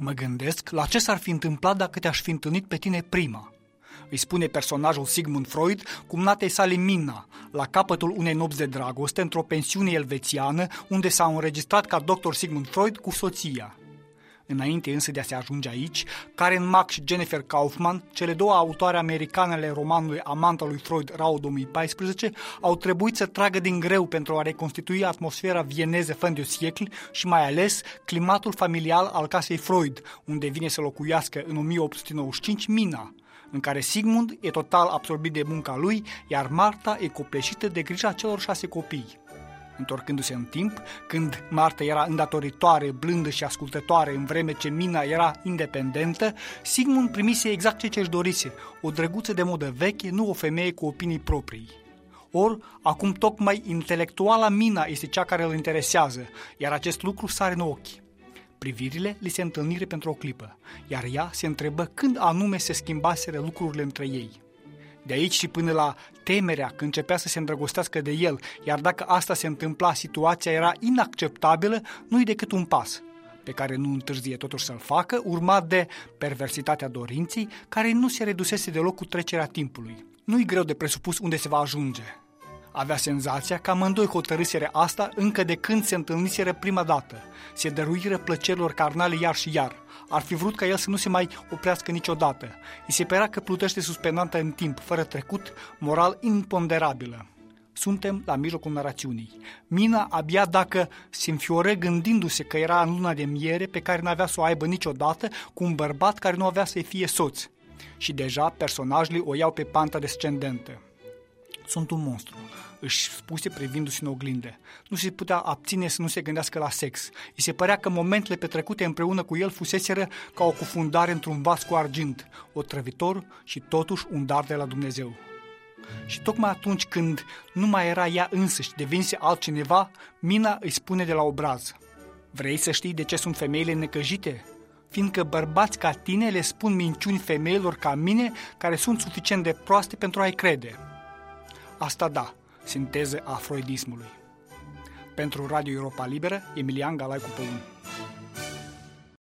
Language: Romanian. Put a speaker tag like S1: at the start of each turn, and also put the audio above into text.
S1: Mă gândesc la ce s-ar fi întâmplat dacă te-aș fi întâlnit pe tine prima. Îi spune personajul Sigmund Freud cumnatei sale Minna, la capătul unei nopți de dragoste într-o pensiune elvețiană unde s-a înregistrat ca doctor Sigmund Freud cu soția. Înainte însă de a se ajunge aici, Karen Mack și Jennifer Kaufman, cele două autoare americane ale romanului Amanta lui Freud, Rau 2014, au trebuit să tragă din greu pentru a reconstitui atmosfera vieneză fân de siecl și mai ales climatul familial al casei Freud, unde vine să locuiască în 1895 Mina, în care Sigmund e total absorbit de munca lui, iar Marta e copleșită de grija celor șase copii întorcându-se în timp, când Marta era îndatoritoare, blândă și ascultătoare, în vreme ce Mina era independentă, Sigmund primise exact ce își dorise, o drăguță de modă veche, nu o femeie cu opinii proprii. Or, acum tocmai intelectuala Mina este cea care îl interesează, iar acest lucru sare în ochi. Privirile li se întâlnire pentru o clipă, iar ea se întrebă când anume se schimbaseră lucrurile între ei. De aici și până la temerea că începea să se îndrăgostească de el, iar dacă asta se întâmpla, situația era inacceptabilă, nu-i decât un pas pe care nu întârzie totuși să-l facă, urmat de perversitatea dorinții, care nu se redusese deloc cu trecerea timpului. Nu-i greu de presupus unde se va ajunge. Avea senzația că amândoi hotărâsere asta încă de când se întâlniseră prima dată. Se dăruiră plăcerilor carnale iar și iar. Ar fi vrut ca el să nu se mai oprească niciodată. Îi se părea că plutește suspendată în timp, fără trecut, moral imponderabilă. Suntem la mijlocul narațiunii. Mina abia dacă se înfioră gândindu-se că era în luna de miere pe care nu avea să o aibă niciodată cu un bărbat care nu avea să-i fie soț. Și deja personajele o iau pe panta descendentă. Sunt un monstru, își spuse privindu-se în oglindă. Nu se putea abține să nu se gândească la sex. Îi se părea că momentele petrecute împreună cu el fuseseră ca o cufundare într-un vas cu argint, o trăvitor și totuși un dar de la Dumnezeu. Și tocmai atunci când nu mai era ea însăși, devinse altcineva, Mina îi spune de la obraz. Vrei să știi de ce sunt femeile necăjite? Fiindcă bărbați ca tine le spun minciuni femeilor ca mine care sunt suficient de proaste pentru a-i crede. Asta da, sinteză a freudismului. Pentru Radio Europa Liberă, Emilian Galaicu Păun.